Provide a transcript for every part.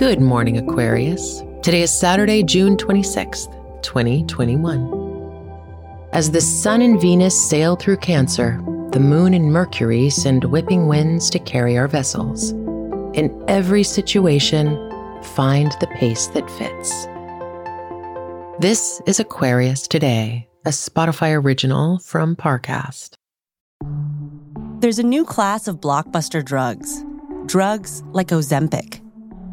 Good morning, Aquarius. Today is Saturday, June 26th, 2021. As the Sun and Venus sail through Cancer, the Moon and Mercury send whipping winds to carry our vessels. In every situation, find the pace that fits. This is Aquarius Today, a Spotify original from Parcast. There's a new class of blockbuster drugs, drugs like Ozempic.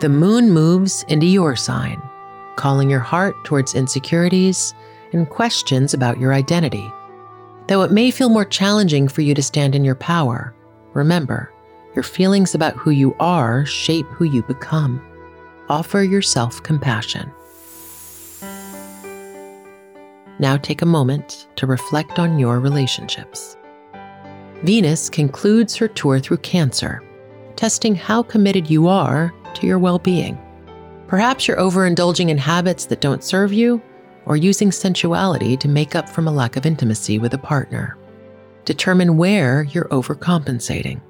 The moon moves into your sign, calling your heart towards insecurities and questions about your identity. Though it may feel more challenging for you to stand in your power, remember, your feelings about who you are shape who you become. Offer yourself compassion. Now take a moment to reflect on your relationships. Venus concludes her tour through Cancer, testing how committed you are to your well being. Perhaps you're overindulging in habits that don't serve you or using sensuality to make up from a lack of intimacy with a partner. Determine where you're overcompensating.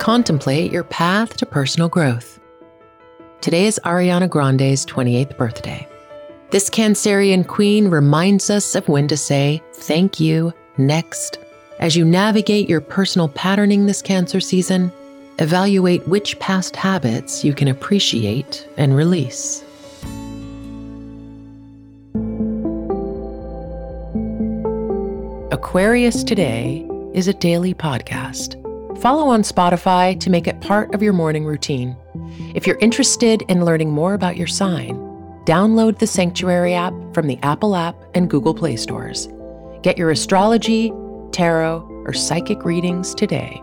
Contemplate your path to personal growth. Today is Ariana Grande's 28th birthday. This Cancerian queen reminds us of when to say thank you next. As you navigate your personal patterning this Cancer season, evaluate which past habits you can appreciate and release. Aquarius Today is a daily podcast. Follow on Spotify to make it part of your morning routine. If you're interested in learning more about your sign, download the Sanctuary app from the Apple app and Google Play stores. Get your astrology, tarot, or psychic readings today.